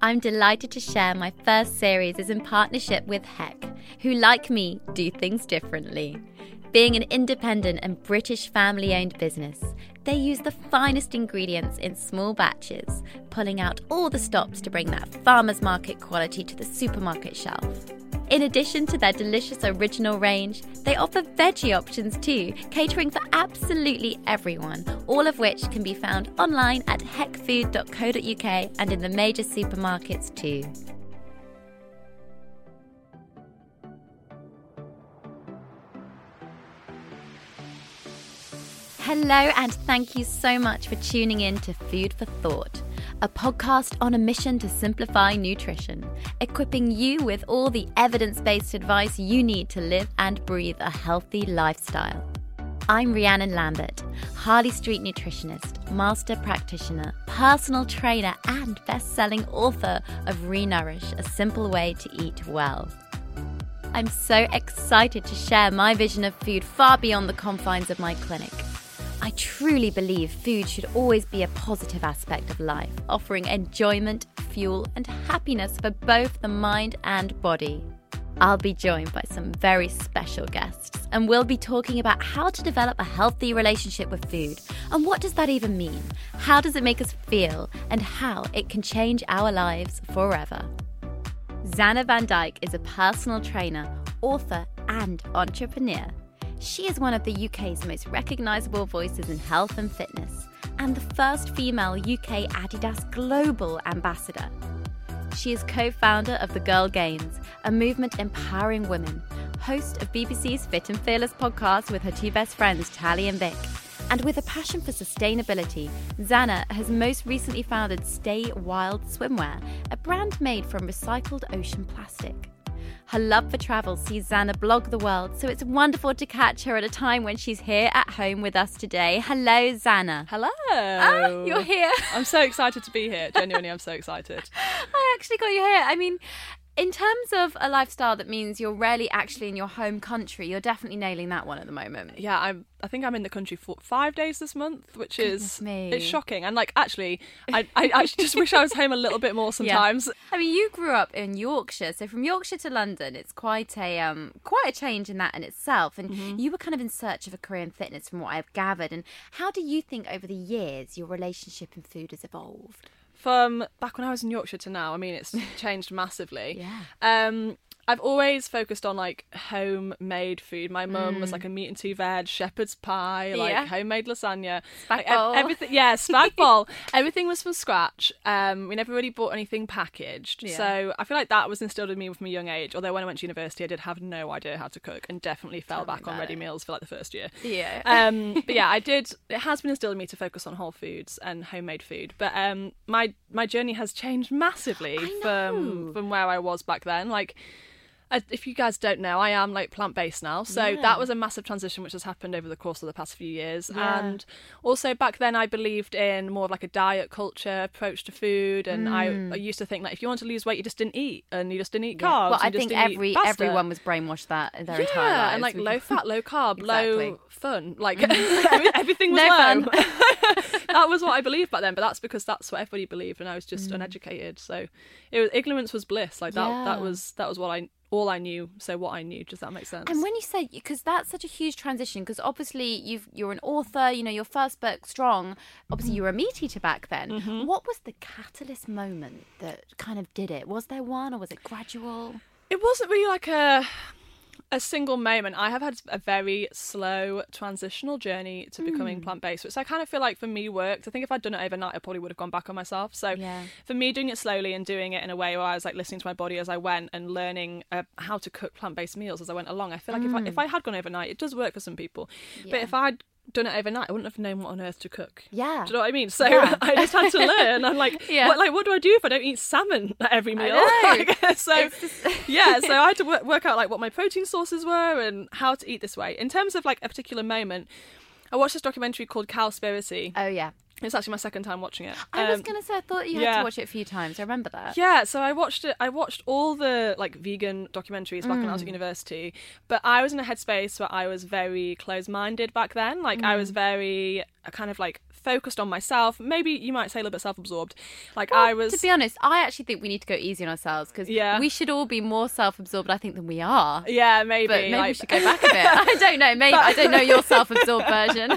I'm delighted to share my first series is in partnership with Heck, who, like me, do things differently. Being an independent and British family owned business, they use the finest ingredients in small batches, pulling out all the stops to bring that farmer's market quality to the supermarket shelf. In addition to their delicious original range, they offer veggie options too, catering for absolutely everyone, all of which can be found online at heckfood.co.uk and in the major supermarkets too. Hello, and thank you so much for tuning in to Food for Thought, a podcast on a mission to simplify nutrition, equipping you with all the evidence based advice you need to live and breathe a healthy lifestyle. I'm Rhiannon Lambert, Harley Street nutritionist, master practitioner, personal trainer, and best selling author of Renourish A Simple Way to Eat Well. I'm so excited to share my vision of food far beyond the confines of my clinic. I truly believe food should always be a positive aspect of life, offering enjoyment, fuel, and happiness for both the mind and body. I'll be joined by some very special guests, and we'll be talking about how to develop a healthy relationship with food and what does that even mean? How does it make us feel, and how it can change our lives forever. Zanna Van Dijk is a personal trainer, author, and entrepreneur. She is one of the UK's most recognisable voices in health and fitness, and the first female UK Adidas Global Ambassador. She is co founder of The GirlGains, a movement empowering women, host of BBC's Fit and Fearless podcast with her two best friends, Tally and Vic. And with a passion for sustainability, Zanna has most recently founded Stay Wild Swimwear, a brand made from recycled ocean plastic. Her love for travel sees Zanna blog the world, so it's wonderful to catch her at a time when she's here at home with us today. Hello, Zanna. Hello. Ah, you're here. I'm so excited to be here. Genuinely, I'm so excited. I actually got you here. I mean, in terms of a lifestyle that means you're rarely actually in your home country, you're definitely nailing that one at the moment. Yeah, I'm. I think I'm in the country for five days this month, which Goodness is me. it's shocking. And like, actually, I, I actually just wish I was home a little bit more sometimes. I mean, you grew up in Yorkshire, so from Yorkshire to London, it's quite a um, quite a change in that in itself. And Mm-hmm. you were kind of in search of a career in fitness, from what I've gathered. And how do you think over the years your relationship in food has evolved? From back when I was in Yorkshire to now, I mean, it's changed massively. Yeah. Um, I've always focused on like homemade food. My mum Mm. was like a meat and two veg, shepherd's pie, like Yeah. homemade lasagna, like, everything. Yeah, spag bowl. everything was from scratch. Um, we never really bought anything packaged. Yeah. So I feel like that was instilled in me from a young age. Although when I went to university, I did have no idea how to cook and definitely fell Tell back on ready it. meals for like the first year. Yeah. Um, but yeah, I did. It has been instilled in me to focus on whole foods and homemade food. But um, my my journey has changed massively from from where I was back then. Like, I, if you guys don't know, I am like plant based now. So Yeah. that was a massive transition which has happened over the course of the past few years. Yeah. And also back then, I believed in more of like a diet culture approach to food. And I, I used to think that if you want to lose weight, you just didn't eat, and you just didn't eat Mm. Yeah. carbs. well, I think every everyone was brainwashed that in their yeah, entire lives. and like We- low fat, low carb, Exactly. low fun. Like every- everything was No low. fun. that was what I believed back then, but that's because that's what everybody believed, and I was Mm. just uneducated. So it was ignorance was bliss. Like that. That was that was what I all I knew. So what I knew. Does that make sense? And when you say, because that's such a huge transition, because obviously you've you're an author, you know, your first book, Strong. Obviously, you were a meat eater back then. Mm-hmm. What was the catalyst moment that kind of did it? Was there one, or was it gradual? it wasn't really like a a single moment. I have had a very slow transitional journey to Hmm. becoming plant based, which I kind of feel like for me worked. I think if I'd done it overnight, I probably would have gone back on myself. So Yeah. for me, doing it slowly and doing it in a way where I was like listening to my body as I went and learning uh, how to cook plant based meals as I went along, I feel like if I, if I had gone overnight, it does work for some people. But Hmm. If I'd done it overnight, I wouldn't have known what on earth to cook. Yeah. Do you know what I mean? So Yeah. I just had to learn. I'm like, Yeah. what, like, what do I do if I don't eat salmon at every meal? know. Like, so just- yeah, so I had to work, work out like what my protein sources were and how to eat this way. In terms of like a particular moment, I watched this documentary called Cowspiracy. Oh yeah. It's actually my second time watching it. I was Um, gonna say I thought you had to watch it a few times. I remember that. yeah, so I watched it. I watched all the like vegan documentaries back when I was at university, but I was in a headspace where I was very closed-minded back then. Like I was very uh, kind of like focused on myself. Maybe you might say a little bit self-absorbed. Like I was. To be honest, I actually think we need to go easy on ourselves because Yeah. we should all be more self-absorbed, I think, than we are. yeah, maybe. But maybe we should go back a bit. I don't know. Maybe I don't know your self-absorbed version.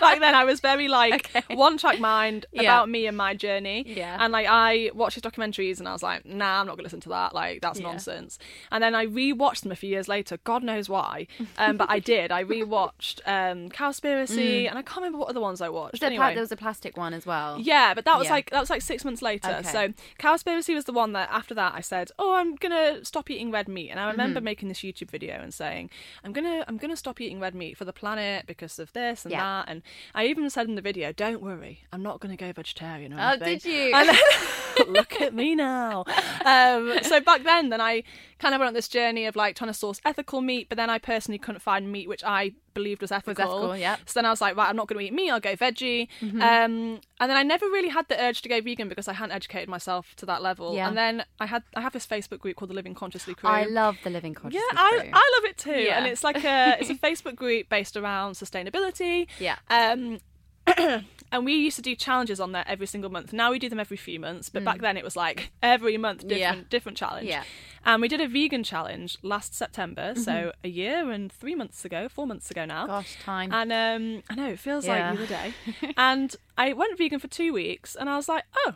back then I was very like Okay. one track mind Yeah. about me and my journey. Yeah. And like I watched his documentaries and I was like, nah, I'm not gonna listen to that. Like that's Yeah. nonsense. And then I rewatched them a few years later. God knows why. Um, but I did. I rewatched um Cowspiracy and I can't remember what other ones I watched. Was there, was a plastic one as well. Yeah, but that was Yeah. like that was like six months later. Okay. So Cowspiracy was the one that after that I said, "Oh, I'm gonna stop eating red meat." And I remember Mm-hmm. making this YouTube video and saying, "I'm gonna I'm gonna stop eating red meat for the planet because of this and Yeah. that." And I even said in the video, "Don't worry, I'm not gonna go vegetarian." Or Oh, anything." did you? And then, look at me now. Um, so back then, then I kind of went on this journey of like trying to source ethical meat, but then I personally couldn't find meat which I believed was ethical. ethical, yep. So then I was like, right, I'm not going to eat meat. I'll go veggie. Mm-hmm. Um, and then I never really had the urge to go vegan because I hadn't educated myself to that level. Yeah. And then I had I have this Facebook group called the Living Consciously Crew. I love the living consciously. yeah, I. I love it too. Yeah. And it's like a it's a Facebook group based around sustainability. Yeah. Um, and we used to do challenges on there every single month. Now we do them every few months, but back then it was like every month different Mm. Yeah. different challenge. Yeah. And we did a vegan challenge last September, so a year and three months ago, four months ago now. Mm-hmm. Gosh, time. And um, I know it feels Yeah. like the other day. and I went vegan for two weeks, and I was like, oh,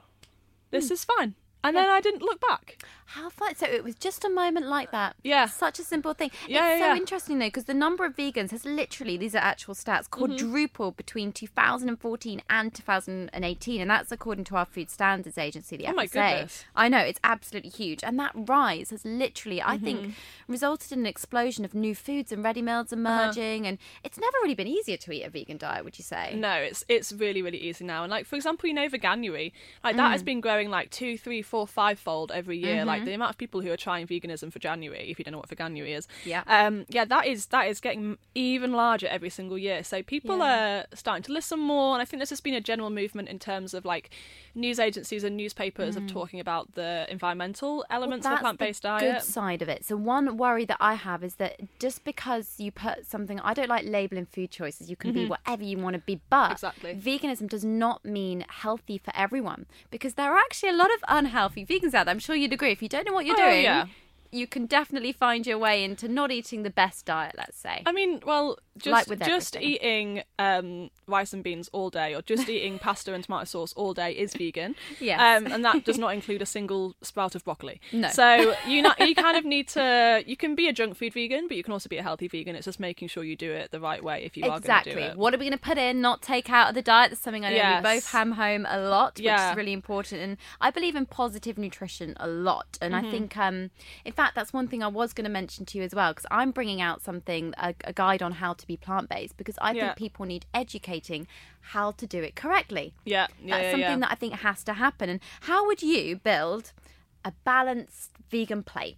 this Hmm. is fine. And then I didn't look back. How fun! So it was just a moment like that. Yeah. such a simple thing. Yeah, it's yeah, so yeah. interesting though because the number of vegans has literally these are actual stats Mm-hmm. quadrupled between 2014 and 2018, and that's according to our Food Standards Agency, the Oh my goodness. I know it's absolutely huge, and that rise has literally, I Mm-hmm. think, resulted in an explosion of new foods and ready meals Uh-huh. emerging, and it's never really been easier to eat a vegan diet. Would you say? No, it's it's really really easy now. And like for example, you know Veganuary, like that Mm. has been growing like two, three, four, five fold every year. Mm-hmm. Like the amount of people who are trying veganism for January, if you don't know what Veganuary is, Yeah. um, yeah, that is that is getting even larger every single year. So people Yeah. are starting to listen more, and I think this has been a general movement in terms of like news agencies and newspapers of talking about the environmental elements of a Mm. Plant based the diet. Good side of it. So one worry that I have is that just because you put something, I don't like labeling food choices. You can be whatever you want to be, but Mm-hmm. Exactly. veganism does not mean healthy for everyone because there are actually a lot of unhealthy vegans out there. I'm sure you'd agree. If you don't know what you're Oh, doing, yeah. you can definitely find your way into not eating the best diet. Let's say. I mean, well, just Like with just everything. eating um, rice and beans all day, or just eating pasta and tomato sauce all day is vegan. Yes. um, and that does not include a single sprout of broccoli. No. So you not, you kind of need to. You can be a junk food vegan, but you can also be a healthy vegan. It's just making sure you do it the right way if you are going to Exactly. do it. What are we going to put in, not take out of the diet? That's something I know Yes. we both ham home a lot, which Yeah. is really important. And I believe in positive nutrition a lot. And Mm-hmm. I think, um, in fact, that's one thing I was going to mention to you as well, because I'm bringing out something, a, a guide on how to be plant based, because I Yeah. think people need educating how to do it correctly. Yeah, yeah, That's yeah, something that I think has to happen. And how would you build a balanced vegan plate?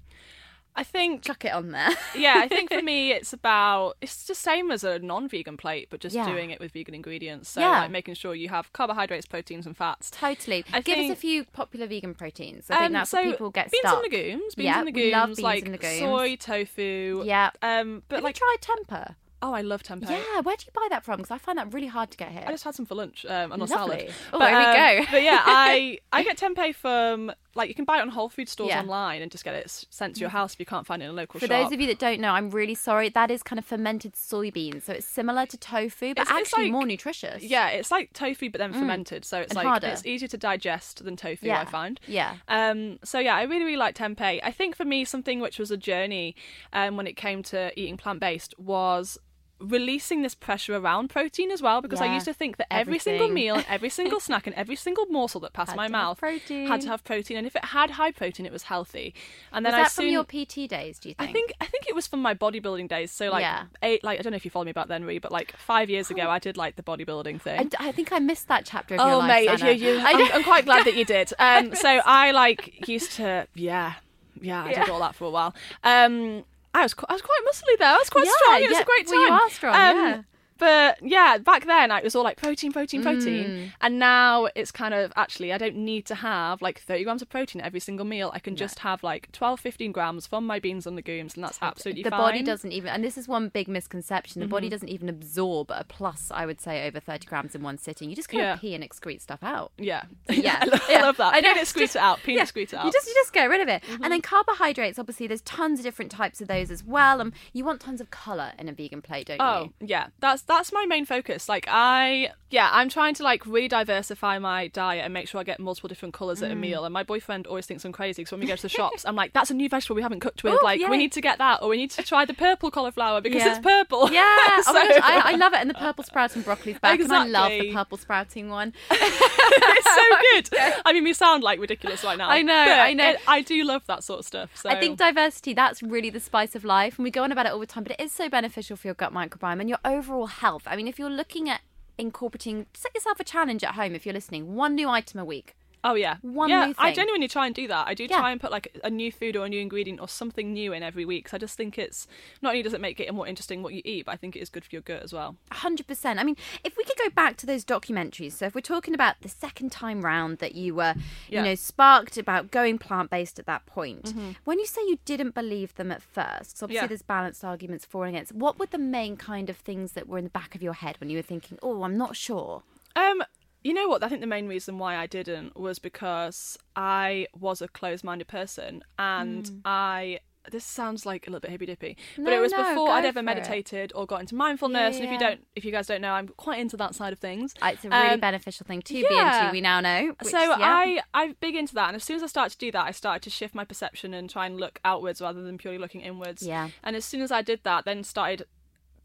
I think Chuck it on there. yeah, I think for me it's about it's the same as a non-vegan plate, but just Yeah. doing it with vegan ingredients. So Yeah. like making sure you have carbohydrates, proteins, and fats. Totally. I Give us a few popular vegan proteins. I think Um, that's so what people get beans stuck. and legumes, beans Yeah, and we legumes, love beans like and legumes. soy, tofu. Yeah. Um, but Have like, you tried tempeh? Oh, I love tempeh. Yeah, where do you buy that from? Because I find that really hard to get here. I just had some for lunch um, on a salad. Oh, there we um, go. but yeah, I I get tempeh from like you can buy it on Whole Food stores Yeah. online and just get it sent to your house if you can't find it in a local For shop. For those of you that don't know, I'm really sorry. That is kind of fermented soybeans, so it's similar to tofu, but It's- it's actually like- more nutritious. yeah, it's like tofu but then fermented, so it's And like harder. it's easier to digest than tofu. Yeah. I find. Yeah. Um, so yeah, I really really like tempeh. I think for me something which was a journey um, when it came to eating plant based was releasing this pressure around protein as well because I used to think that every single meal and every single snack and every single morsel that passed Had my mouth protein. had to have protein and if it had high protein it was healthy. And then Was I that soon from your PT days? Do you think? I think I think it was from my bodybuilding days. So like Yeah. eight like I don't know if you follow me back then, Ree, but like five years ago I did like the bodybuilding thing. I, think I missed that chapter of your Oh life. mate, you, you, I'm, I'm quite glad that you did. Um, so I like used to, yeah, yeah, I did all that for a while. Um, I was, qu- I was quite muscly there. I was quite Yeah, strong. It was a great time. Well, you are strong, Um, yeah. But yeah, back then I was all like protein, protein, protein, Mm. and now it's kind of actually I don't need to have like 30 grams of protein every single meal. I can just have like 12, 15 grams from my beans and legumes, and that's absolutely the fine. Mm-hmm. body doesn't even, and this is one big misconception. The body doesn't even absorb a plus, I would say, over thirty grams in one sitting. You just kind Yeah. of pee and excrete stuff out. Yeah, Yeah, I, love, yeah. I love that. I know, Peanut it's squeeze just- it out. Peanut Yeah, squeeze it out. You just you just get rid of it. Mm-hmm. And then carbohydrates, obviously, there's tons of different types of those as well. And you want tons of colour in a vegan plate, don't Oh you? Oh, yeah, that's that's my main focus. Like I, yeah, I'm trying to like really diversify my diet and make sure I get multiple different colors Mm. at a meal. And my boyfriend always thinks I'm crazy because when we go to the shops, I'm like, "That's a new vegetable we haven't cooked with. Ooh, like yeah. we need to get that, or we need to try the purple cauliflower because Yeah. it's purple." Yeah, oh So- gosh, I, I love it. And the purple sprouting broccoli's back, and I love the purple sprouting one. it's so good. I mean, we sound like ridiculous right now. I know, I know. it- I do love that sort of stuff. So I think diversity, that's really the spice of life. And we go on about it all the time, but it is so beneficial for your gut microbiome and your overall health. I mean, if you're looking at incorporating, set yourself a challenge at home if you're listening, one new item a week. Oh yeah, One yeah. I genuinely try and do that. I do Yeah. try and put like a new food or a new ingredient or something new in every week. 'cause I just think it's not only does it make it more interesting what you eat, but I think it is good for your gut as well. 100%. I mean, if we could go back to those documentaries, so if we're talking about the second time round that you were, Yeah. you know, sparked about going plant based at that point, Mm-hmm. when you say you didn't believe them at first, 'cause obviously Yeah. there's balanced arguments for and against, what were the main kind of things that were in the back of your head when you were thinking, oh, I'm not sure? Um, you know what? I think the main reason why I didn't was because I was a closed-minded person, and I. This sounds like a little bit hippy dippy, but Hmm. It was no, before I'd ever for it. meditated or got into mindfulness. Yeah, and if you don't, if you guys don't know, I'm quite into that side of things. Uh, It's a really Um, beneficial thing to be into, we now know. which- so yeah. I I'm big into that, and as soon as I started to do that, I started to shift my perception and try and look outwards rather than purely looking inwards. Yeah. And as soon as I did that, then started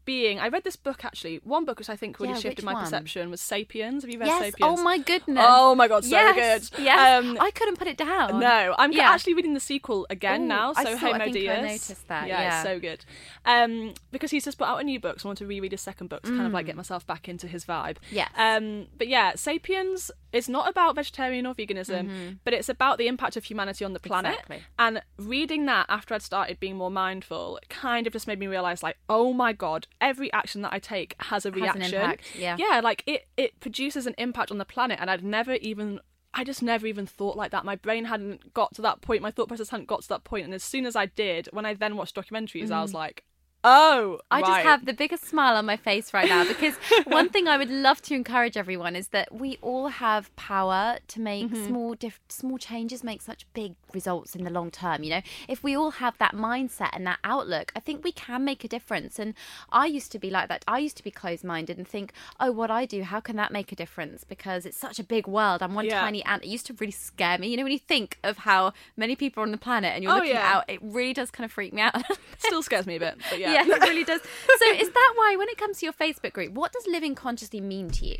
being. I read this book actually. One book which I think really Yeah, shifted my one? perception was *Sapiens*. Have you read Yes. *Sapiens*? Oh my goodness. Oh my god, so yes. good. Yes. Um, I couldn't put it down. no, I'm Yeah. actually reading the sequel again Ooh, now. I So saw- Homo think I Deus. noticed that, Yeah, yeah. it's so good. Um, because he's just put out a new book, so I want to reread his second book to kind of like get myself back into his vibe. Mm. Yes. Um, but yeah, *Sapiens* is not about vegetarian or veganism, but it's about the impact of humanity on the planet. Mm-hmm. Exactly. And reading that after I'd started being more mindful, kind of just made me realize, like, oh my god, every action that I take has a Has reaction. impact, yeah. Yeah, like it it produces an impact on the planet, and I'd never even. I just never even thought like that. My brain hadn't got to that point. My thought process hadn't got to that point. And as soon as I did, when I then watched documentaries, I was like, "Oh. I just have the biggest smile on my face right now because one thing I would love to encourage everyone is that we all have power to make Mm-hmm. small diff- small changes make such big results in the long term, you know. If we all have that mindset and that outlook, I think we can make a difference. And I used to be like that. I used to be closed-minded and think, "Oh, what I do, how can that make a difference?" because it's such a big world. I'm one Yeah. tiny ant. It used to really scare me. You know, when you think of how many people are on the planet and you're Oh, looking yeah. out, it really does kind of freak me out. Still scares me a bit, but yeah. Yeah, it really does. So is that why when it comes to your Facebook group, what does living consciously mean to you?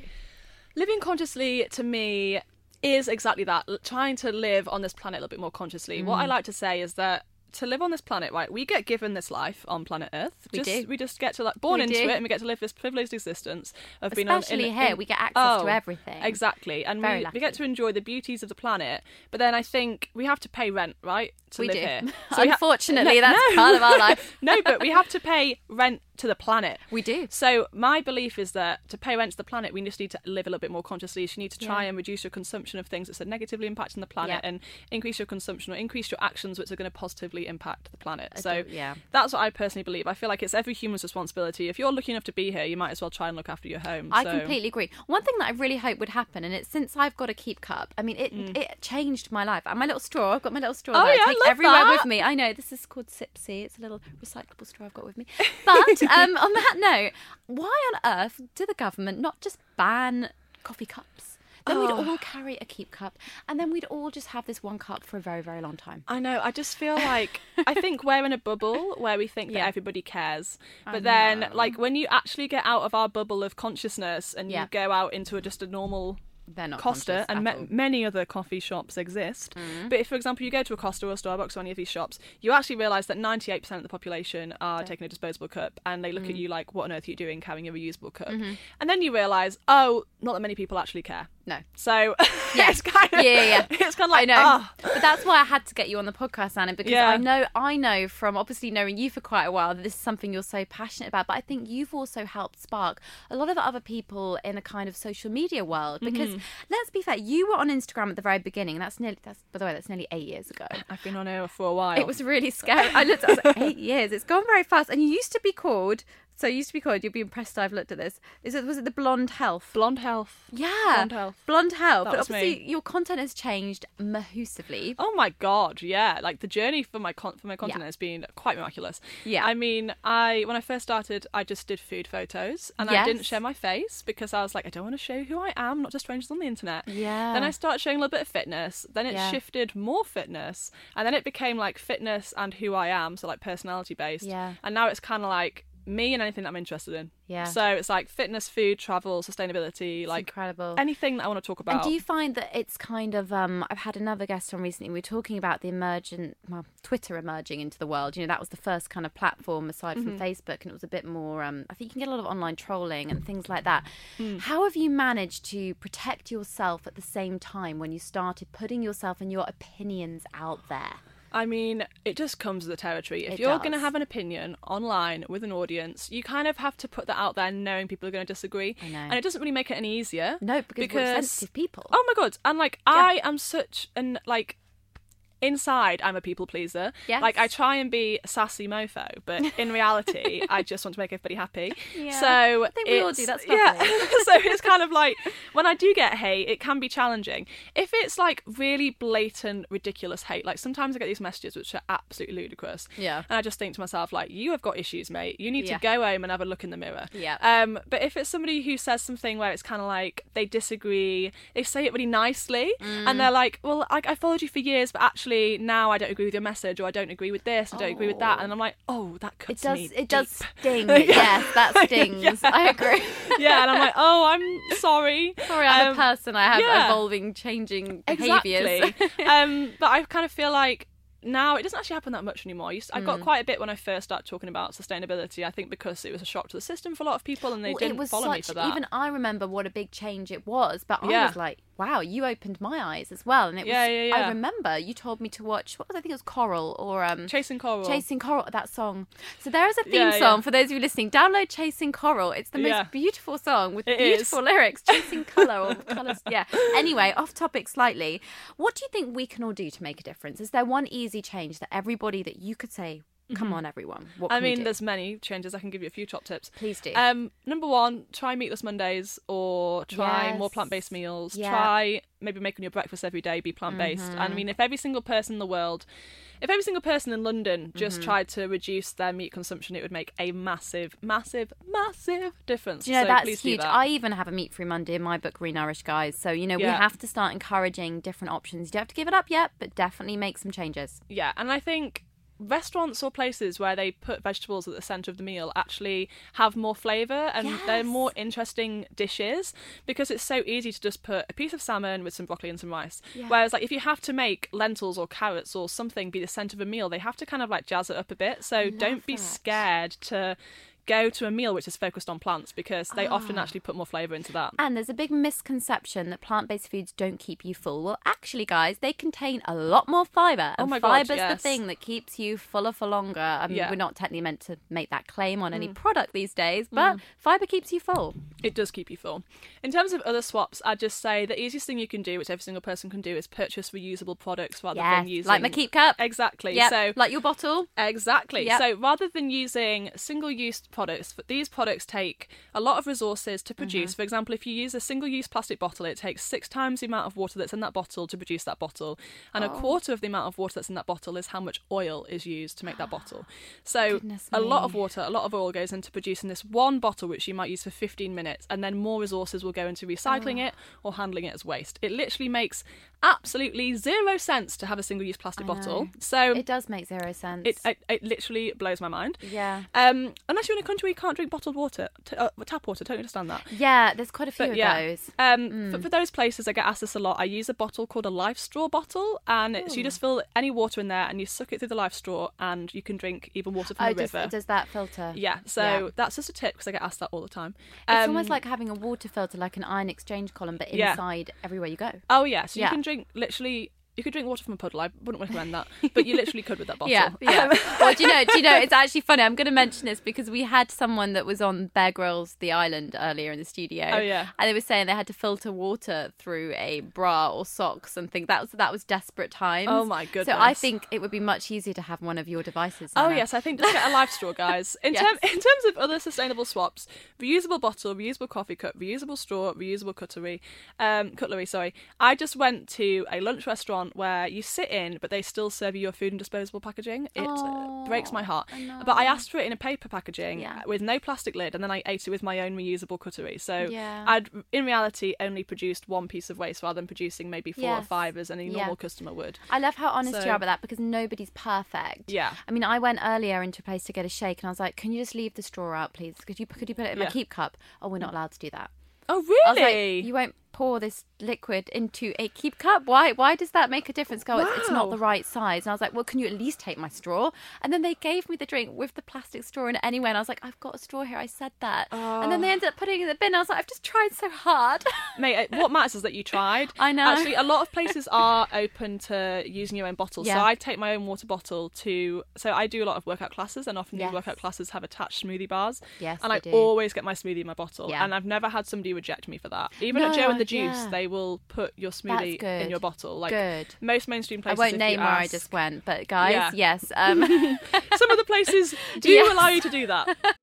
Living consciously to me is exactly that. Trying to live on this planet a little bit more consciously. What I Mm. like to say is that to live on this planet, right? We get given this life on planet Earth. We just, do. We just get to like born We into do. it, and we get to live this privileged existence of being on. Especially here, in- we get access to Oh, everything. Exactly, and Very we, we get to enjoy the beauties of the planet. But then I think we have to pay rent, right? To We live do. here. ha- Unfortunately, No, that's no. part of our life. no, but we have to pay rent to the planet. We do. So my belief is that to pay rent to the planet, we just need to live a little bit more consciously. So you need to try Yeah. and reduce your consumption of things that are negatively impacting the planet Yeah. and increase your consumption or increase your actions which are going to positively impact the planet. I So do- yeah. that's what I personally believe. I feel like it's every human's responsibility. If you're lucky enough to be here, you might as well try and look after your home. I So- completely agree. One thing that I really hope would happen, and it's since I've got a keep cup. I mean, it it changed my life. And my little straw, I've got my little straw Mm. Oh, that yeah, I I take love everywhere that. with me. I know this is called Sipsy. It's a little recyclable straw I've got with me. But um, on that note, why on earth do the government not just ban coffee cups? Then we'd all carry a keep cup, and then we'd all just have this one cup for a very, very long time. I know. I just feel like I think we're in a bubble where we think Yeah. that everybody cares, but then like when you actually get out of our bubble of consciousness and Yeah. you go out into a, just a normal Costa and ma- many other coffee shops exist. Mm. But if, for example, you go to a Costa or a Starbucks or any of these shops, you actually realise that 98% of the population are taking a disposable cup and they look Mm. at you like, what on earth are you doing carrying a reusable cup? Mm-hmm. And then you realise, oh, not that many people actually care. No. So Yeah. it's kind of, yeah, yeah, it's kind of like, I know, ah. but that's why I had to get you on the podcast, Anna, because Yeah. I know, I know from obviously knowing you for quite a while that this is something you're so passionate about. But I think you've also helped spark a lot of other people in a kind of social media world. Because Mm-hmm. Let's be fair, you were on Instagram at the very beginning. That's nearly, that's by the way, that's nearly eight years ago. I've been on here for a while. It was really scary. I looked, I was like, eight years. It's gone very fast. And you used to be called. So it used to be called. You'll be impressed. I've looked at this. Is it was it the blonde health? Blonde Health. Yeah, Blonde Health. Blonde health. That but was me. your content has changed mahusively. Oh my god, yeah! Like the journey for my con- for my content has been quite miraculous. Yeah. I mean, I when I first started, I just did food photos, and I didn't share my face because I was like, I don't want to show who I am, not just strangers on the internet. Yeah. Then I started showing a little bit of fitness. Then it Yeah. shifted more fitness, and then it became like fitness and who I am, so like personality based. Yeah. And now it's kind of like me and anything that I'm interested in. Yeah. So it's like fitness, food, travel, sustainability, It's like incredible. anything that I want to talk about. And do you find that it's kind of? Um, I've had another guest on recently. We were talking about the emergent, well, Twitter emerging into the world. You know, that was the first kind of platform aside from Mm-hmm. Facebook, and it was a bit more. Um, I think you can get a lot of online trolling and things like that. Mm. How have you managed to protect yourself at the same time when you started putting yourself and your opinions out there? I mean, it just comes with the territory. If It you're going to have an opinion online with an audience, you kind of have to put that out there knowing people are going to disagree. I know. And it doesn't really make it any easier. No, because, we're sensitive people. Oh my god. And like I am such an like inside I'm a people pleaser. Yes. Like I try and be sassy mofo, but in reality I just want to make everybody happy. Yeah. So I think we all do. it's- That's yeah. so it's kind of like when I do get hate, it can be challenging. If it's like really blatant, ridiculous hate, like sometimes I get these messages which are absolutely ludicrous. Yeah. And I just think to myself, like, you have got issues, mate. You need Yeah. to go home and have a look in the mirror. Yeah. Um, but if it's somebody who says something where it's kind of like they disagree, they say it really nicely, Mm. and they're like, "Well, I, I followed you for years, but actually now I don't agree with your message, or I don't agree with this, I don't agree with that," and I'm like, "Oh, that It cuts does. me It does deep." sting. Yes, that stings. Yeah. I agree. yeah, and I'm like, "Oh, I'm sorry." Sorry, I'm Um, a person. I have yeah. evolving, changing behaviours. Exactly. um, but I kind of feel like now it doesn't actually happen that much anymore. I, used, I Mm. got quite a bit when I first started talking about sustainability. I think because it was a shock to the system for a lot of people, and they Well, didn't it follow such, me for that. Even I remember what a big change it was, but I Yeah. was like, "Wow, you opened my eyes as well." And it was, Yeah, yeah, I remember you told me to watch. What was I think it was Coral or um, Chasing Coral. Chasing Coral. That song. So there is a theme Yeah, yeah. song for those of you listening. Download Chasing Coral. It's the most Yeah. beautiful song with It beautiful is. lyrics. Chasing color or colors. Yeah. Anyway, off topic slightly. What do you think we can all do to make a difference? Is there one easy change that everybody that you could say, "Come on, everyone"? What Mm-hmm. I mean, there's many changes. I can give you a few top tips. Please do. Um, number one, try meatless Mondays or try more plant based meals. Yeah. Try maybe making your breakfast every day be plant based. And I mean, if every single person in the world, if every single person in London just tried to reduce their meat consumption, it would make a massive, massive, massive difference. Do you know so that's huge? that. I even have a meat free Monday in my book, Renourished Guys. So you know we have to start encouraging different options. You don't have to give it up yet, but definitely make some changes. Yeah, and I think restaurants or places where they put vegetables at the center of the meal actually have more flavor and they're more interesting dishes because it's so easy to just put a piece of salmon with some broccoli and some rice. Whereas like if you have to make lentils or carrots or something be the center of a meal they have to kind of like jazz it up a bit. So don't be that. scared to go to a meal which is focused on plants because they often Ah. actually put more flavour into that. And there's a big misconception that plant-based foods don't keep you full. Well, actually, guys, they contain a lot more fiber. Oh And my God, fiber's the thing that keeps you fuller for longer. I mean, Yeah. Mm. we're not technically meant to make that claim on any product these days, but fiber keeps you full. It does keep you full. In terms of other swaps, I'd just say the easiest thing you can do, which every single person can do, is purchase reusable products rather than using like my keep cup. Exactly. Yep, So like your bottle. Exactly. Yep. So rather than using single use products, but these products take a lot of resources to Mm-hmm. produce. For example, if you use a single use plastic bottle, it takes six times the amount of water that's in that bottle to produce that bottle. And Oh. a quarter of the amount of water that's in that bottle is how much oil is used to make that bottle. So a lot of water, a lot of oil goes into producing this one bottle, which you might use for 15 minutes, and then more resources will go into recycling it or handling it as waste. It literally makes absolutely zero sense to have a single use plastic bottle. So It does make zero sense. it, it it literally blows my mind. yeah. Um, unless you're in a country where you can't drink bottled water, t- uh, tap water. Don't understand that. Yeah, there's quite a few But of yeah, those. um, for, for those places, I get asked this a lot. I use a bottle called a life straw bottle, and it's, you just fill any water in there and you suck it through the life straw, and you can drink even water from Oh, the does, river. does that filter? yeah, so Yeah. that's just a tip because I get asked that all the time. It's Um, almost like having a water filter, like an ion exchange column, but Yeah. inside everywhere you go. oh yeah, so you Yeah. can drink literally. You could drink water from a puddle. I wouldn't recommend that, but you literally could with that bottle. Yeah, yeah. well, do you know? Do you know? It's actually funny. I'm going to mention this because we had someone that was on Bear Grylls The Island earlier in the studio. Oh, yeah. and they were saying they had to filter water through a bra or socks and things. That was that was desperate times. Oh, my goodness. So I think it would be much easier to have one of your devices. Oh yes, I think just get a life straw, guys. In, Yes. term, in terms of other sustainable swaps, reusable bottle, reusable coffee cup, reusable straw, reusable cutlery. Um, cutlery, sorry. I just went to a lunch restaurant where you sit in, but they still serve you your food in disposable packaging. It uh, breaks my heart. But I asked for it in a paper packaging Yeah. with no plastic lid, and then I ate it with my own reusable cutlery. So Yeah. I'd, in reality, only produced one piece of waste rather than producing maybe four or five as any Yeah. normal customer would. I love how honest you are about that because nobody's perfect. Yeah. I mean, I went earlier into a place to get a shake, and I was like, "Can you just leave the straw out, please? Could you could you put it in my keep cup? Oh, we're not allowed to do that. Oh I was really? like, you won't pour this liquid into a keep cup. Why? Why does that make a difference? Go, it's, it's not the right size. And I was like, well, can you at least take my straw? And then they gave me the drink with the plastic straw in it anyway. And I was like, I've got a straw here. I said that. And then they ended up putting it in the bin. I was like, I've just tried so hard. Mate, uh, what matters is that you tried. I know. Actually, a lot of places are open to using your own bottles. So I take my own water bottle to. So I do a lot of workout classes, and often Yes. these workout classes have attached smoothie bars. Yes, And I do. always get my smoothie in my bottle. Yeah. And I've never had somebody reject me for that. Even at Joe and the Juice, yeah. they will put your smoothie in your bottle. Like Good. most mainstream places. I won't if name you where I just went, but guys, Yeah. yes. Um, Some of the places do Yes. allow you to do that.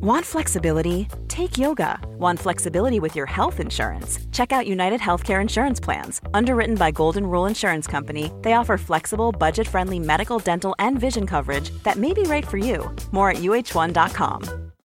Want flexibility? Take yoga. Want flexibility with your health insurance? Check out United Healthcare Insurance Plans. Underwritten by Golden Rule Insurance Company, they offer flexible, budget friendly medical, dental, and vision coverage that may be right for you. More at uh1.com.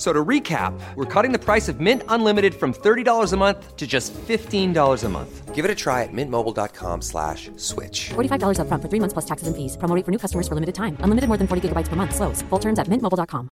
F- So to recap, we're cutting the price of Mint Unlimited from $30 a month to just $15 a month. Give it a try at mintmobile.com slash switch. $45 upfront for three months plus taxes and fees. Promo rate for new customers for limited time. Unlimited more than 40 gigabytes per month. Slows. Full terms at mintmobile.com.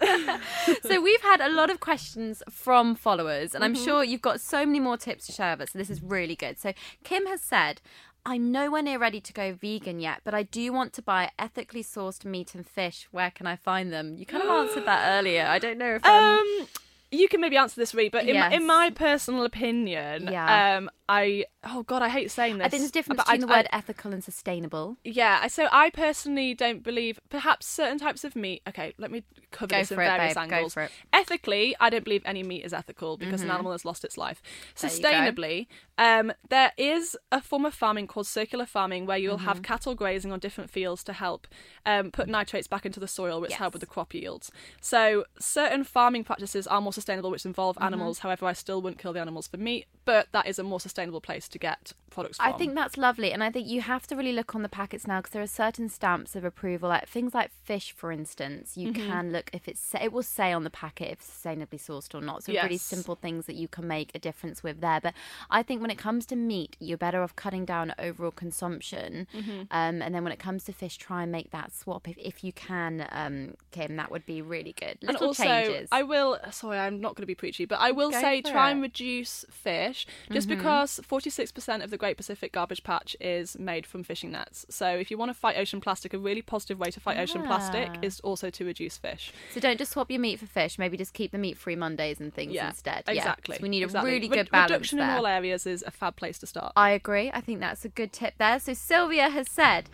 so we've had a lot of questions from followers, and I'm Mm-hmm. sure you've got so many more tips to share with us. So this is really good. So Kim has said. I'm nowhere near ready to go vegan yet, but I do want to buy ethically sourced meat and fish. Where can I find them? You kind of answered that earlier. I don't know if um, you can maybe answer this, Ree, but in, my, in my personal opinion, Yeah. um, I oh god, I hate saying this. I think there's a difference but between I- the word I- ethical and sustainable. yeah, so I personally don't believe perhaps certain types of meat. Okay, let me cover Go this in it, various angles. Ethically, I don't believe any meat is ethical because an animal has lost its life. There. Sustainably, um, there is a form of farming called circular farming where you'll Mm-hmm. have cattle grazing on different fields to help um, put nitrates back into the soil, which help with the crop yields. So certain farming practices are more sustainable, which involve Mm-hmm. animals. However, I still wouldn't kill the animals for meat, but that is a more sustainable place to get products from. I think that's lovely, and I think you have to really look on the packets now because there are certain stamps of approval, like things like fish, for instance. You Mm-hmm. can look if it's it will say on the packet if it's sustainably sourced or not. So really simple things that you can make a difference with there. But I think when it comes to meat, you're better off cutting down overall consumption, Mm-hmm. um, and then when it comes to fish, try and make that swap if if you can, um, Kim. That would be really good. and Little also, changes. I will. Sorry, I'm not going to be preachy, but I will Go say try it. and reduce fish, just Mm-hmm. because 46% of the Great Pacific Garbage Patch is made from fishing nets. So if you want to fight ocean plastic, a really positive way to fight ocean plastic Ah. is also to reduce fish. So don't just swap your meat for fish. Maybe just keep the meat-free Mondays and things Yeah, instead. exactly. So we need exactly. a really good balance Reduction there. in all areas is a fab place to start. I agree. I think that's a good tip there. So Sylvia has said,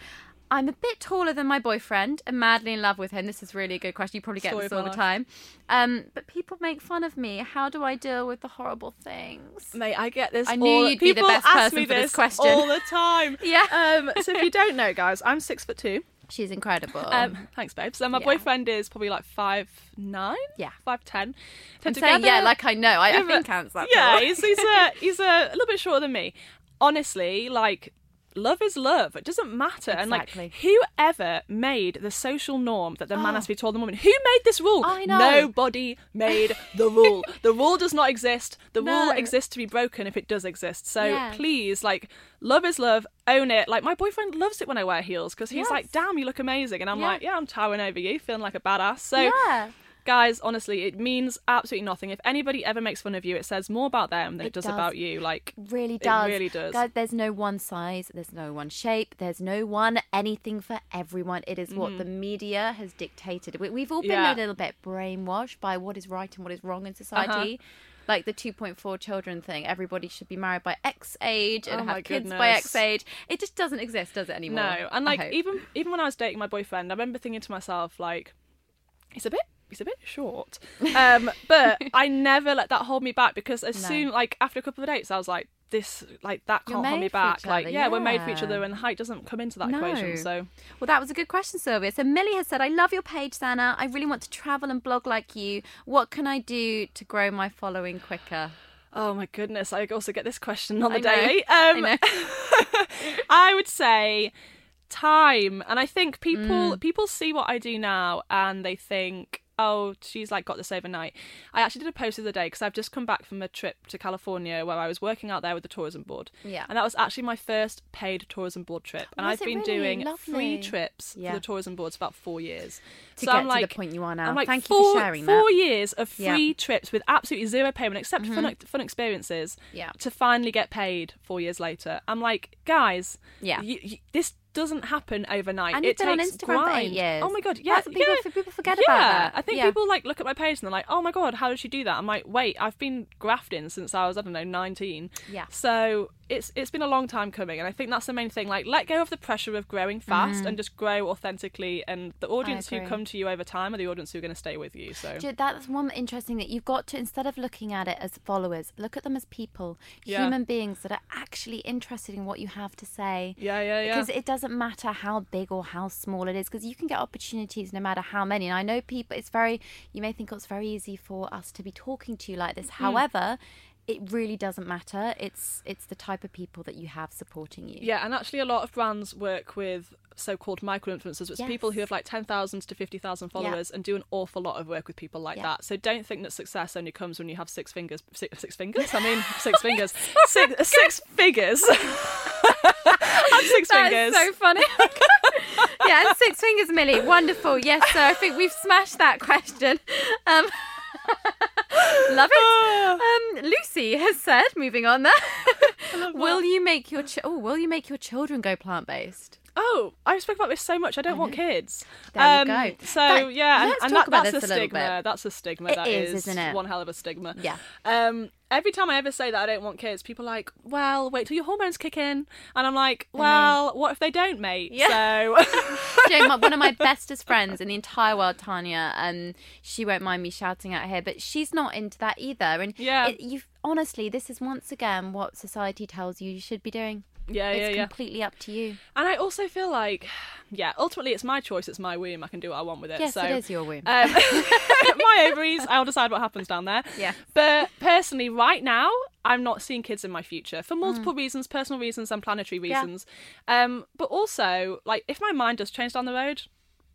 I'm a bit taller than my boyfriend and madly in love with him. This is really a good question. You probably get Story this all the time. Um, but people make fun of me. How do I deal with the horrible things? Mate, I get this. I knew you'd be the people best ask person me for this this question. all the time. Yeah. Um, so if you don't know, guys, I'm six foot two. She's incredible. Um, thanks, babe. So my Yeah. boyfriend is probably like five nine. Yeah. five ten. I'm saying, yeah, like I know. I, I think counts that. Yeah, he's he's a he's a, little bit shorter than me. Honestly, like love is love. It doesn't matter. And Exactly. like whoever made the social norm that the man has to be ah. taller than woman, who made this rule? I know. Nobody made the rule. the rule does not exist. The rule exists to be broken if it does exist. So Yes. please, like, love is love. Own it. Like my boyfriend loves it when I wear heels because he's Yes. like, "Damn, you look amazing," and I'm Yeah. like, "Yeah, I'm towering over you, feeling like a badass." So Yeah. Guys honestly it means absolutely nothing if anybody ever makes fun of you it says more about them than it, It does, does. about you like really it does. really does. Guys, there's no one size, there's no one shape, there's no one anything for everyone. It is what the media has dictated. We, we've all been. Yeah. a little bit brainwashed by what is right and what is wrong Uh-huh. in society. Like the 2.4 children thing, everybody should be married by X age and Oh have kids by. X age. It just doesn't exist, does it anymore? no and like even even when i was dating my boyfriend i remember thinking to myself like it's a bit he's a bit short um but i never let that hold me back because as No. soon like after a couple of dates i was like this like that can't hold me back like other, yeah, we're made for each other and height doesn't come into that No. equation so Well, that was a good question, Sylvia. So Millie has said, I love your page, Zanna. I really want to travel and blog like you. What can I do to grow my following quicker? oh my goodness i also get this question on the I daily I um know. I would say time, and I think people Mm. people see what I do now and they think, oh, she's like got this overnight. I actually did a post the other day because I've just come back from a trip to California where I was working out there with the tourism board. Yeah. and that was actually my first paid tourism board trip, and Was I've it been really? doing Lovely. free trips Yeah. for the tourism boards for about four years. To so get I'm to the point you are now. I'm like Thank you for sharing that. Four years of Yeah. Mm-hmm. free trips with absolutely zero payment except for fun, fun experiences Yeah. to finally get paid four years later. I'm like, guys, Yeah. you, you, this doesn't happen overnight. And it you've been on takes Instagram for eight years. Oh my god, yeah, people- yeah. people forget yeah. about that. I think Yeah. people like look at my page and they're like, oh my god, how did she do that? I'm like, wait, I've been grafting since I was I don't know 19. Yeah. So it's it's been a long time coming, and I think that's the main thing. Like, let go of the pressure of growing fast and just grow authentically. And the audience who Mm-hmm. come to you over time are the audience who are going to stay with you. So Ju- That's one interesting that you've got to instead of looking at it as followers, look at them as people, Yeah. human beings that are actually interested in what you have to say. Yeah, yeah, yeah. Because it doesn't matter how big or how small it is, because you can get opportunities no matter how many. And I know people, it's very, you may think it's very easy for us to be talking to you like this. However, it really doesn't matter. It's it's the type of people that you have supporting you. Yeah, and actually, a lot of brands work with so-called micro influencers, which are people who have like ten thousand to fifty thousand followers, and do an awful lot of work with people like that. So don't think that success only comes when you have six fingers. Six, six fingers? I mean, six fingers. Six, six figures. Six That fingers. so funny. yeah, six fingers, Millie. Wonderful. Yes, so I think we've smashed that question. Um, love it. Um, Lucy has said, moving on there. will you make your ch- oh, will you make your children go plant based? Oh, I spoke about this so much. I don't want kids. There you Um, go. So That- yeah, and, let's and talk that, about that's this a a stigma. That's a stigma. It That is, is isn't it? one hell of a stigma. Yeah. Um, every time I ever say that I don't want kids, people are like, "Well, wait till your hormones kick in," and I'm like, "Well, what if they don't, mate?" Yeah. So Do you know, my, one of my bestest friends in the entire world, Tanya, um, she won't mind me shouting out here, but she's not into that either. And Yeah. it, you honestly, this is once again what society tells you you should be doing. Yeah, yeah, it's yeah. completely up to you. And I also feel like, yeah, ultimately it's my choice. It's my womb. I can do what I want with it. Yes, so, it is your womb. Um, my ovaries. I'll decide what happens down there. Yeah. But personally, right now, I'm not seeing kids in my future for multiple Mm. reasons, personal reasons and planetary reasons. Um, but also, like, if my mind does change down the road.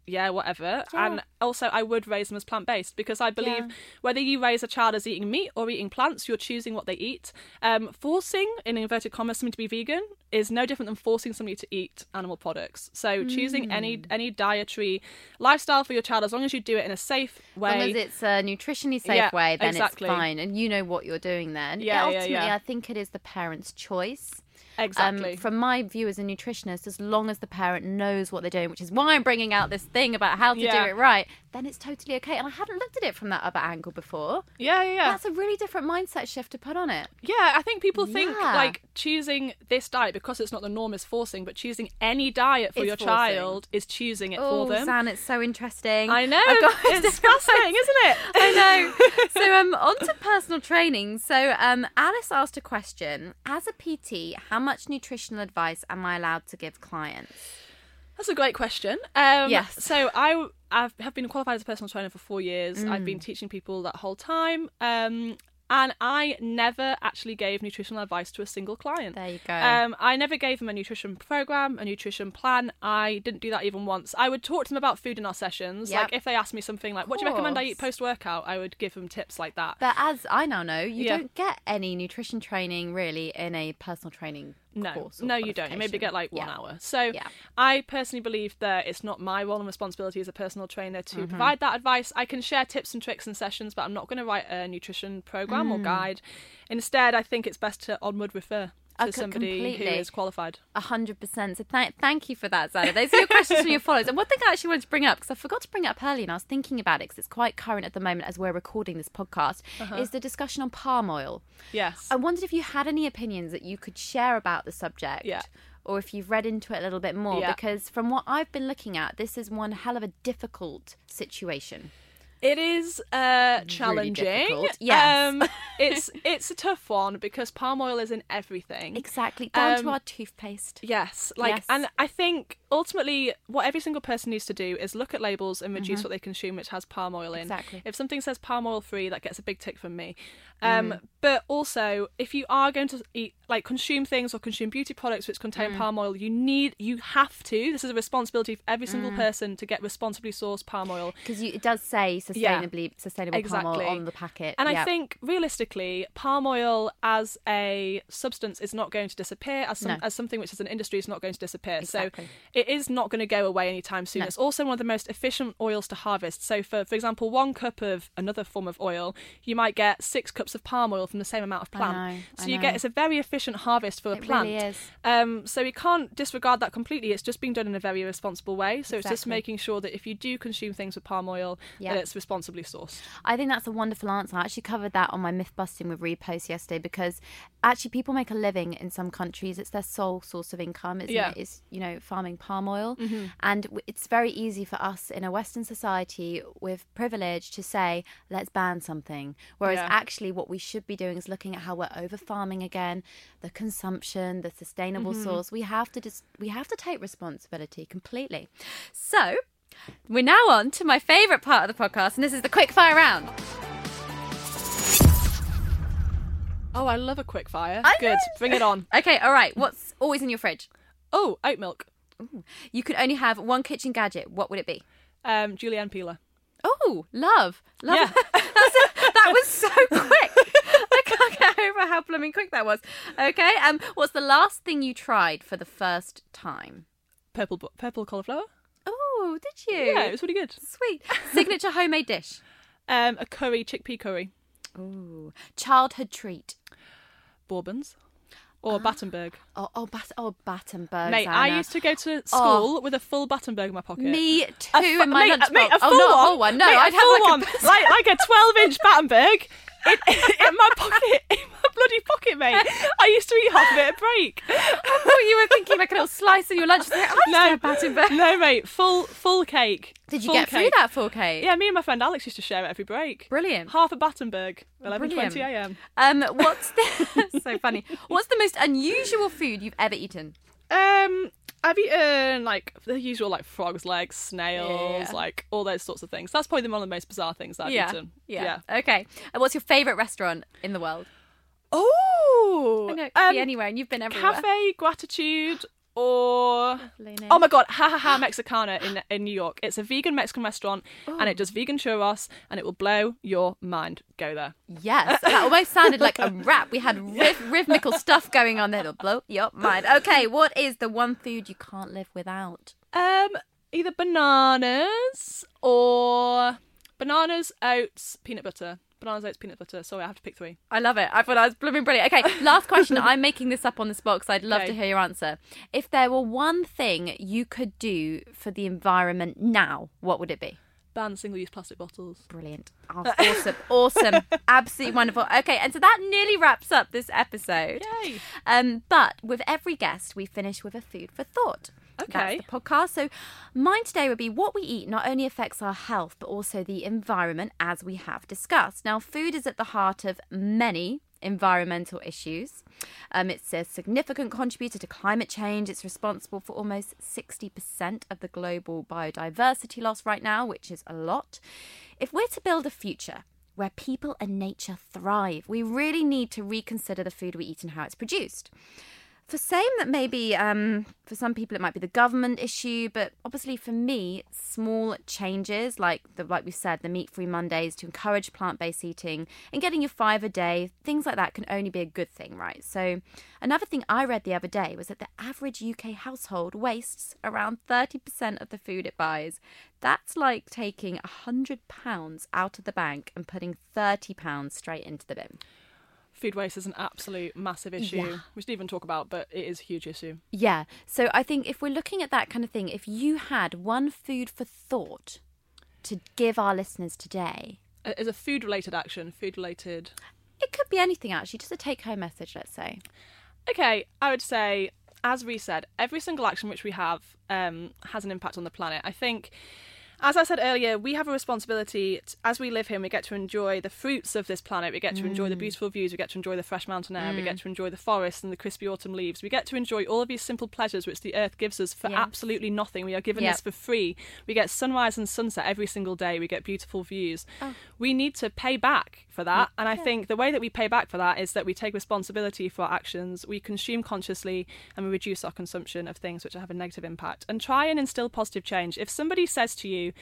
Yeah, whatever. Yeah. And also, I would raise them as plant based because I believe Yeah. whether you raise a child as eating meat or eating plants, you're choosing what they eat. Um, forcing, in inverted commas, somebody to be vegan is no different than forcing somebody to eat animal products. So, choosing any Mm. any dietary lifestyle for your child, as long as you do it in a safe way. As long as it's a nutritionally safe Yeah, way, then exactly. it's fine, and you know what you're doing. Then, Yeah, yeah, ultimately, yeah. I think it is the parent's choice. Exactly. Um, from my view as a nutritionist, as long as the parent knows what they're doing, which is why I'm bringing out this thing about how to Yeah. do it right, then it's totally okay. And I hadn't looked at it from that other angle before. yeah, yeah, yeah. That's a really different mindset shift to put on it. Yeah, I think people think Yeah. like choosing this diet because it's not the norm is forcing, but choosing any diet for It's your forcing. child is choosing it Oh, for them. Zan, it's so interesting. I know. It's disgusting, isn't it? I know. So um on to personal training. So um Alice asked a question. As a PT, how much nutritional advice am I allowed to give clients? That's a great question. Um, Yes. So I I've, have been qualified as a personal trainer for four years. I've Mm. been teaching people that whole time. Um, and I never actually gave nutritional advice to a single client. There you go. Um, I never gave them a nutrition program, a nutrition plan. I didn't do that even once. I would talk to them about food in our sessions. Yep. Like if they asked me something like, "What do you recommend I eat post workout?" I would give them tips like that. But as I now know, you Yeah. don't get any nutrition training really in a personal training No, no, you don't. You maybe get like one Yeah. hour. So Yeah. I personally believe that it's not my role and responsibility as a personal trainer to Mm-hmm. provide that advice. I can share tips and tricks and sessions, but I'm not going to write a nutrition program Mm. or guide. Instead, I think it's best to onward refer to somebody who completely. is qualified. A hundred percent. So th- thank you for that, Zanna. Those are your questions from your followers. And one thing I actually wanted to bring up because I forgot to bring it up earlier, and I was thinking about it because it's quite current at the moment as we're recording this podcast, Uh-huh. is the discussion on palm oil. Yes. I wondered if you had any opinions that you could share about the subject. Yeah. Or if you've read into it a little bit more, Yeah. because from what I've been looking at, this is one hell of a difficult situation. It is uh, challenging. difficult, yes. Um, it's it's a tough one because palm oil is in everything. Exactly, down Um, to our toothpaste. Yes, like, Yes. and I think ultimately, what every single person needs to do is look at labels and reduce what they consume, which has palm oil in. Mm-hmm. Exactly. If something says palm oil free, that gets a big tick from me. Um, But also, if you are going to eat, like, consume things or consume beauty products which contain Mm. palm oil, you need, you have to. This is a responsibility for every Mm. single person to get responsibly sourced palm oil. Because it does say sustainably sustainable palm Exactly. oil on the packet. And I think realistically, palm oil as a substance is not going to disappear. As some, No. as something which is an industry is not going to disappear. Exactly. So it is not going to go away anytime soon. No. It's also one of the most efficient oils to harvest. So for for example, one cup of another form of oil, you might get six cups of palm oil from the same amount of I plant. know, so I you know. get it's a very efficient harvest for a plant. really is. Um, so we can't disregard that completely. It's just being done in a very responsible way. So it's just making sure that if you do consume things with palm oil, Yeah. that it's responsibly sourced. I think that's a wonderful answer. I actually covered that on my myth busting with repost yesterday because actually people make a living in some countries. It's their sole source of income, isn't Yeah. it? Is you know farming palm oil, Mm-hmm. and it's very easy for us in a Western society with privilege to say let's ban something. Whereas Yeah. actually, what we should be doing is looking at how we're over farming again, the consumption, the sustainable Mm-hmm. source. We have to just we have to take responsibility completely. So. We're now on to my favourite part of the podcast, and this is the quick fire round. Oh, I love a quick fire. I Good. know. Bring it on. Okay, all right. What's always in your fridge? Oh, oat milk. You could only have one kitchen gadget. What would it be? Um, julienne peeler. Oh, love, love. Yeah. A- that was so quick. I can't get over how blooming quick that was. Okay. Um, what's the last thing you tried for the first time? Purple, purple cauliflower. Oh, did you? Yeah, it was really good. Sweet. Signature homemade dish. Um, a curry, chickpea curry. Ooh. Childhood treat. Bourbons. or Battenberg. Oh, oh, Bat- oh Battenberg. Mate, I used to go to school with a full Battenberg in my pocket. Me too A fu- in my mate, lunchbox. mate, a oh, full not a one. whole one. No, Mate, a I'd have full like one, a like like a twelve-inch Battenberg in, in my pocket, in my bloody pocket, mate. I used to eat half of it at break. I thought you were thinking like a little slice of your lunch. I used to No, have Battenberg. no, mate, full full cake. Did you Full get through that full cake? Yeah, me and my friend Alex used to share it every break. Brilliant. Half a Battenberg, eleven twenty a.m. Um, what's the so funny? What's the most unusual food you've ever eaten? Um, I've eaten like the usual like frogs' legs, snails, Yeah. like all those sorts of things. That's probably one of the most bizarre things that I've eaten. yeah, Okay. And what's your favourite restaurant in the world? Oh, I know it could um, be anywhere, and you've been everywhere. Cafe Gratitude or oh my god, Jajaja Mexicana in in New York. It's a vegan Mexican restaurant, and it does vegan churros, and it will blow your mind. Go there. Yes, that almost sounded like a rap. We had riff- rhythmical stuff going on there. It'll blow your mind. Okay, what is the one food you can't live without? Um, either bananas or bananas, oats, peanut butter. Bananas, oats, peanut butter. Sorry, I have to pick three. I love it. I thought I was blooming brilliant. Okay, last question. I'm making this up on the spot because I'd love Okay. to hear your answer. If there were one thing you could do for the environment now, what would it be? Ban single-use plastic bottles. Brilliant. Oh, awesome. awesome. Absolutely wonderful. Okay, and so that nearly wraps up this episode. Yay. Um, but with every guest, we finish with a food for thought. Okay. That's the podcast. So mine today would be what we eat not only affects our health, but also the environment, as we have discussed. Now, food is at the heart of many environmental issues. Um, it's a significant contributor to climate change. It's responsible for almost 60% of the global biodiversity loss right now, which is a lot. If we're to build a future where people and nature thrive, we really need to reconsider the food we eat and how it's produced. For same that maybe um, for some people it might be the government issue, but obviously for me, small changes like the like we said, the meat free Mondays to encourage plant based eating and getting your five a day, things like that can only be a good thing, right? So another thing I read the other day was that the average UK household wastes around thirty percent of the food it buys. That's like taking hundred pounds out of the bank and putting thirty pounds straight into the bin. Food waste is an absolute massive issue. Yeah. We should even talk about, but it is a huge issue. Yeah. So I think if we're looking at that kind of thing, if you had one food for thought to give our listeners today, As a food-related action, food-related. it could be anything actually, just a take home message, let's say. Okay, I would say, as we said, every single action which we have um, has an impact on the planet. I think, as I said earlier, we have a responsibility t- as we live here. and We get to enjoy the fruits of this planet. We get to enjoy the mm. beautiful views. We get to enjoy the fresh mountain air. We get mm. to enjoy the forests and the crispy autumn leaves. We get to enjoy all of these simple pleasures which the earth gives us for absolutely nothing. We are given Yep. this for free. We get sunrise and sunset every single day. We get beautiful views. Oh. We need to pay back for that. And I think the way that we pay back for that is that we take responsibility for our actions, we consume consciously, and we reduce our consumption of things which have a negative impact. And try and instill positive change. If somebody says to you,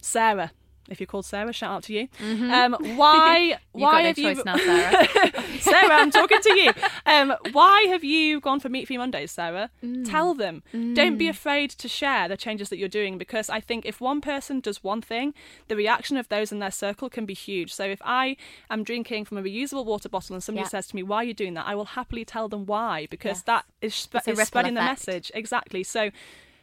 Sarah, if you're called Sarah, shout out to you. Um, why? Why no have choice you? now, Sarah. Sarah, I'm talking to you. Um, why have you gone for Meat Free Mondays, Sarah? Mm. Tell them. Don't be afraid to share the changes that you're doing because I think if one person does one thing, the reaction of those in their circle can be huge. So if I am drinking from a reusable water bottle and somebody Yeah. says to me, "Why are you doing that?" I will happily tell them why because Yes. that is, sp- is spreading the message exactly. So.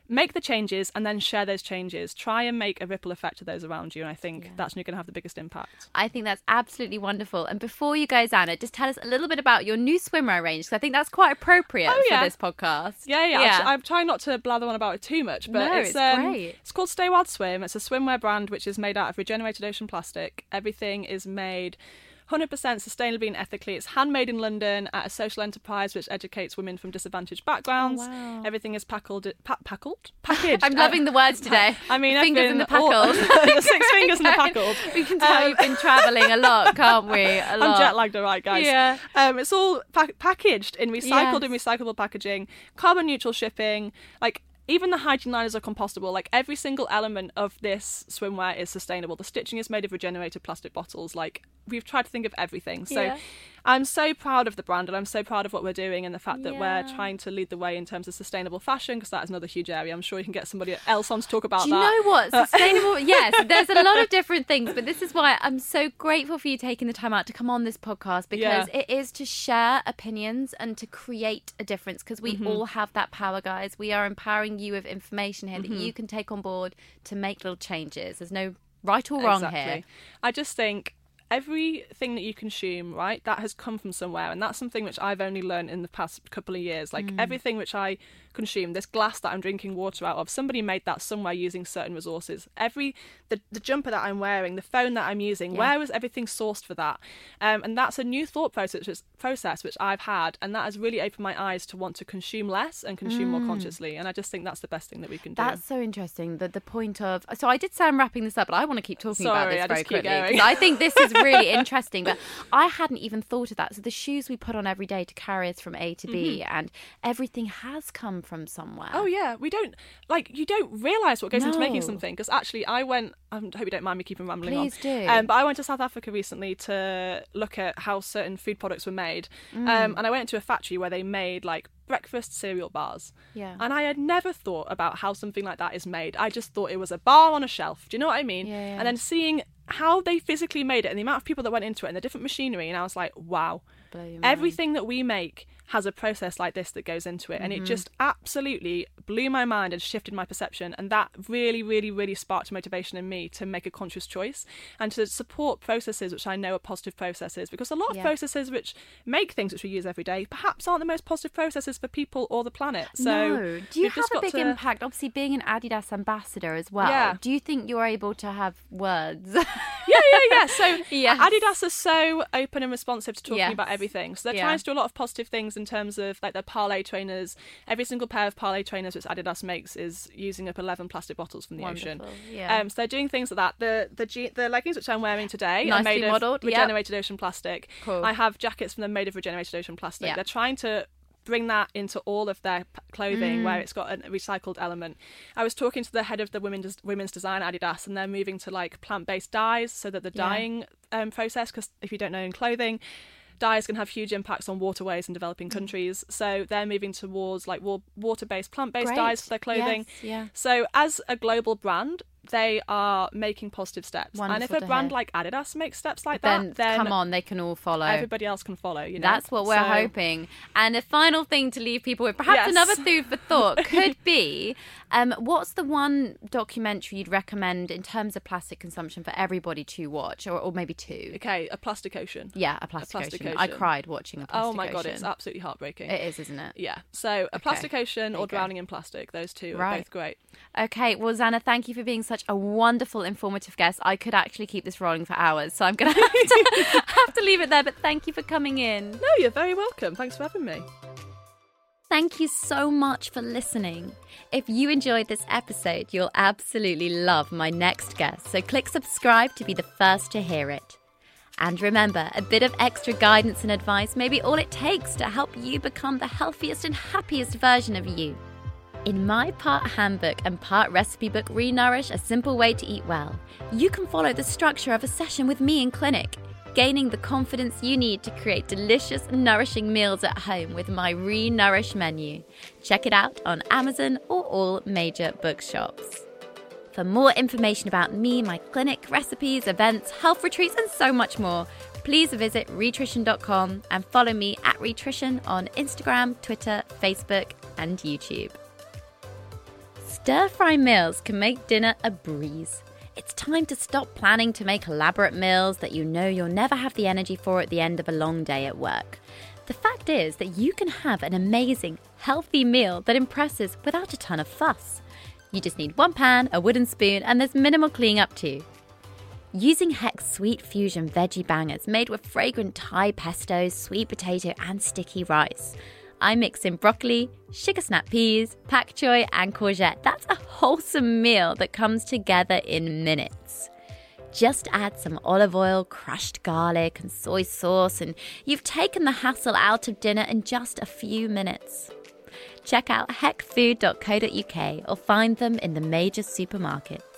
Make the changes and then share those changes. Try and make a ripple effect to those around you, and I think that's when you're going to have the biggest impact. I think that's absolutely wonderful. And before you go, Zanna, just tell us a little bit about your new swimwear range, because I think that's quite appropriate Oh, yeah. for this podcast. Yeah, yeah. I'm, I'm trying not to blather on about it too much, but No, it's, it's um, great. It's called Stay Wild Swim. It's a swimwear brand which is made out of regenerated ocean plastic. Everything is made 100% sustainably and ethically. It's handmade in London at a social enterprise which educates women from disadvantaged backgrounds. Oh, wow. Everything is packled, pa- packled, packaged. I'm loving the words today. I mean, fingers in the packled. the six fingers in the packled. we can tell Um, you've been travelling a lot, can't we? A lot. I'm jet lagged, all right, guys. Yeah. Um, it's all pa- packaged in recycled and recyclable packaging, carbon neutral shipping. Like even the hygiene liners are compostable. Like every single element of this swimwear is sustainable. The stitching is made of regenerated plastic bottles. Like we've tried to think of everything. So Yeah. I'm so proud of the brand and I'm so proud of what we're doing and the fact that Yeah. we're trying to lead the way in terms of sustainable fashion because that is another huge area. I'm sure you can get somebody else on to talk about Do you that. know what? Sustainable. yes, there's a lot of different things, but this is why I'm so grateful for you taking the time out to come on this podcast because Yeah. it is to share opinions and to create a difference because we Mm-hmm. all have that power, guys. We are empowering you with information here Mm-hmm. that you can take on board to make little changes. There's no right or wrong exactly. here. I just think everything that you consume, right, that has come from somewhere, and that's something which I've only learned in the past couple of years. Like Mm. everything which I consume, this glass that I'm drinking water out of, somebody made that somewhere using certain resources. Every the, the jumper that I'm wearing, the phone that I'm using, Yeah. where was everything sourced for that? Um, and that's a new thought process, which, process which I've had, and that has really opened my eyes to want to consume less and consume more consciously. And I just think that's the best thing that we can do. Mm. That's so interesting. The the point of so I did say I'm wrapping this up, but I want to keep talking about this I very quickly I think this is really interesting. But I hadn't even thought of that. So the shoes we put on every day to carry us from A to B, and everything has come from somewhere. Oh yeah, we don't like you don't realise what goes into making something because actually I went. I hope you don't mind me keeping rambling Please on. do. Um, but I went to South Africa recently to look at how certain food products were made, Mm. um, and I went to a factory where they made like breakfast cereal bars. Yeah. And I had never thought about how something like that is made. I just thought it was a bar on a shelf. Do you know what I mean? Yeah, yeah. And then seeing how they physically made it and the amount of people that went into it and the different machinery, and I was like, wow. Blow your mind. Everything that we make has a process like this that goes into it, and Mm-hmm. it just absolutely blew my mind and shifted my perception. And that really, really, really sparked motivation in me to make a conscious choice and to support processes which I know are positive processes. Because a lot of Yeah. processes which make things which we use every day perhaps aren't the most positive processes for people or the planet. So no. Do you just a big to- impact? Obviously, being an Adidas ambassador as well. Yeah. Do you think you're able to have words? yeah, yeah, yeah. So Yes. Adidas are so open and responsive to talking Yes. about everything. So they're Yeah. trying to do a lot of positive things in terms of like their Parley trainers. Every single pair of Parley trainers which Adidas makes is using up 11 plastic bottles from the ocean. Yeah. Um, so they're doing things like that. The the the leggings which I'm wearing today Nicely are made modelled, of yep. regenerated ocean plastic. Cool. I have jackets from them made of regenerated ocean plastic. Yeah. They're trying to bring that into all of their clothing Mm. where it's got a recycled element. I was talking to the head of the women's women's design Adidas and they're moving to like plant-based dyes so that the Yeah. dyeing um, process because if you don't know in clothing dyes can have huge impacts on waterways in developing mm. countries so they're moving towards like water-based plant-based Great. dyes for their clothing Yes, yeah. so as a global brand they are making positive steps and if a brand hear. like Adidas makes steps like then, that then come on, they can all follow. everybody else can follow you know That's what we're So- hoping. And a final thing to leave people with, perhaps Yes. another food for thought, could be um, what's the one documentary you'd recommend in terms of plastic consumption for everybody to watch, or, or maybe two? okay a plastic ocean Yeah, a plastic, Plastic ocean. I cried watching a plastic ocean. Oh my god, Ocean. it's absolutely heartbreaking. It is, isn't it? Yeah. So a plastic ocean or you go. drowning in plastic, those two are Right. both great. Okay, well, Zanna, thank you for being such a wonderful, informative guest. I could actually keep this rolling for hours, so I'm going to have to have to leave it there. But thank you for coming in. No, you're very welcome. Thanks for having me. Thank you so much for listening. If you enjoyed this episode, you'll absolutely love my next guest, so click subscribe to be the first to hear it. And remember, a bit of extra guidance and advice may be all it takes to help you become the healthiest and happiest version of you. In my part handbook and part recipe book, Renourish A Simple Way to Eat Well, you can follow the structure of a session with me in clinic, gaining the confidence you need to create delicious, nourishing meals at home with my Renourish menu. Check it out on Amazon or all major bookshops. For more information about me, my clinic, recipes, events, health retreats, and so much more, please visit rhitrition.com and follow me at Rhitrition on Instagram, Twitter, Facebook, and YouTube. Stir fry meals can make dinner a breeze. It's time to stop planning to make elaborate meals that you know you'll never have the energy for at the end of a long day at work. The fact is that you can have an amazing, healthy meal that impresses without a ton of fuss. You just need one pan, a wooden spoon, and there's minimal cleaning up too. Using Heck's Sweet Fusion veggie bangers made with fragrant Thai pesto, sweet potato, and sticky rice. I mix in broccoli, sugar snap peas, pak choy, and courgette. That's a wholesome meal that comes together in minutes. Just add some olive oil, crushed garlic, and soy sauce, and you've taken the hassle out of dinner in just a few minutes. Check out heckfood.co.uk or find them in the major supermarkets.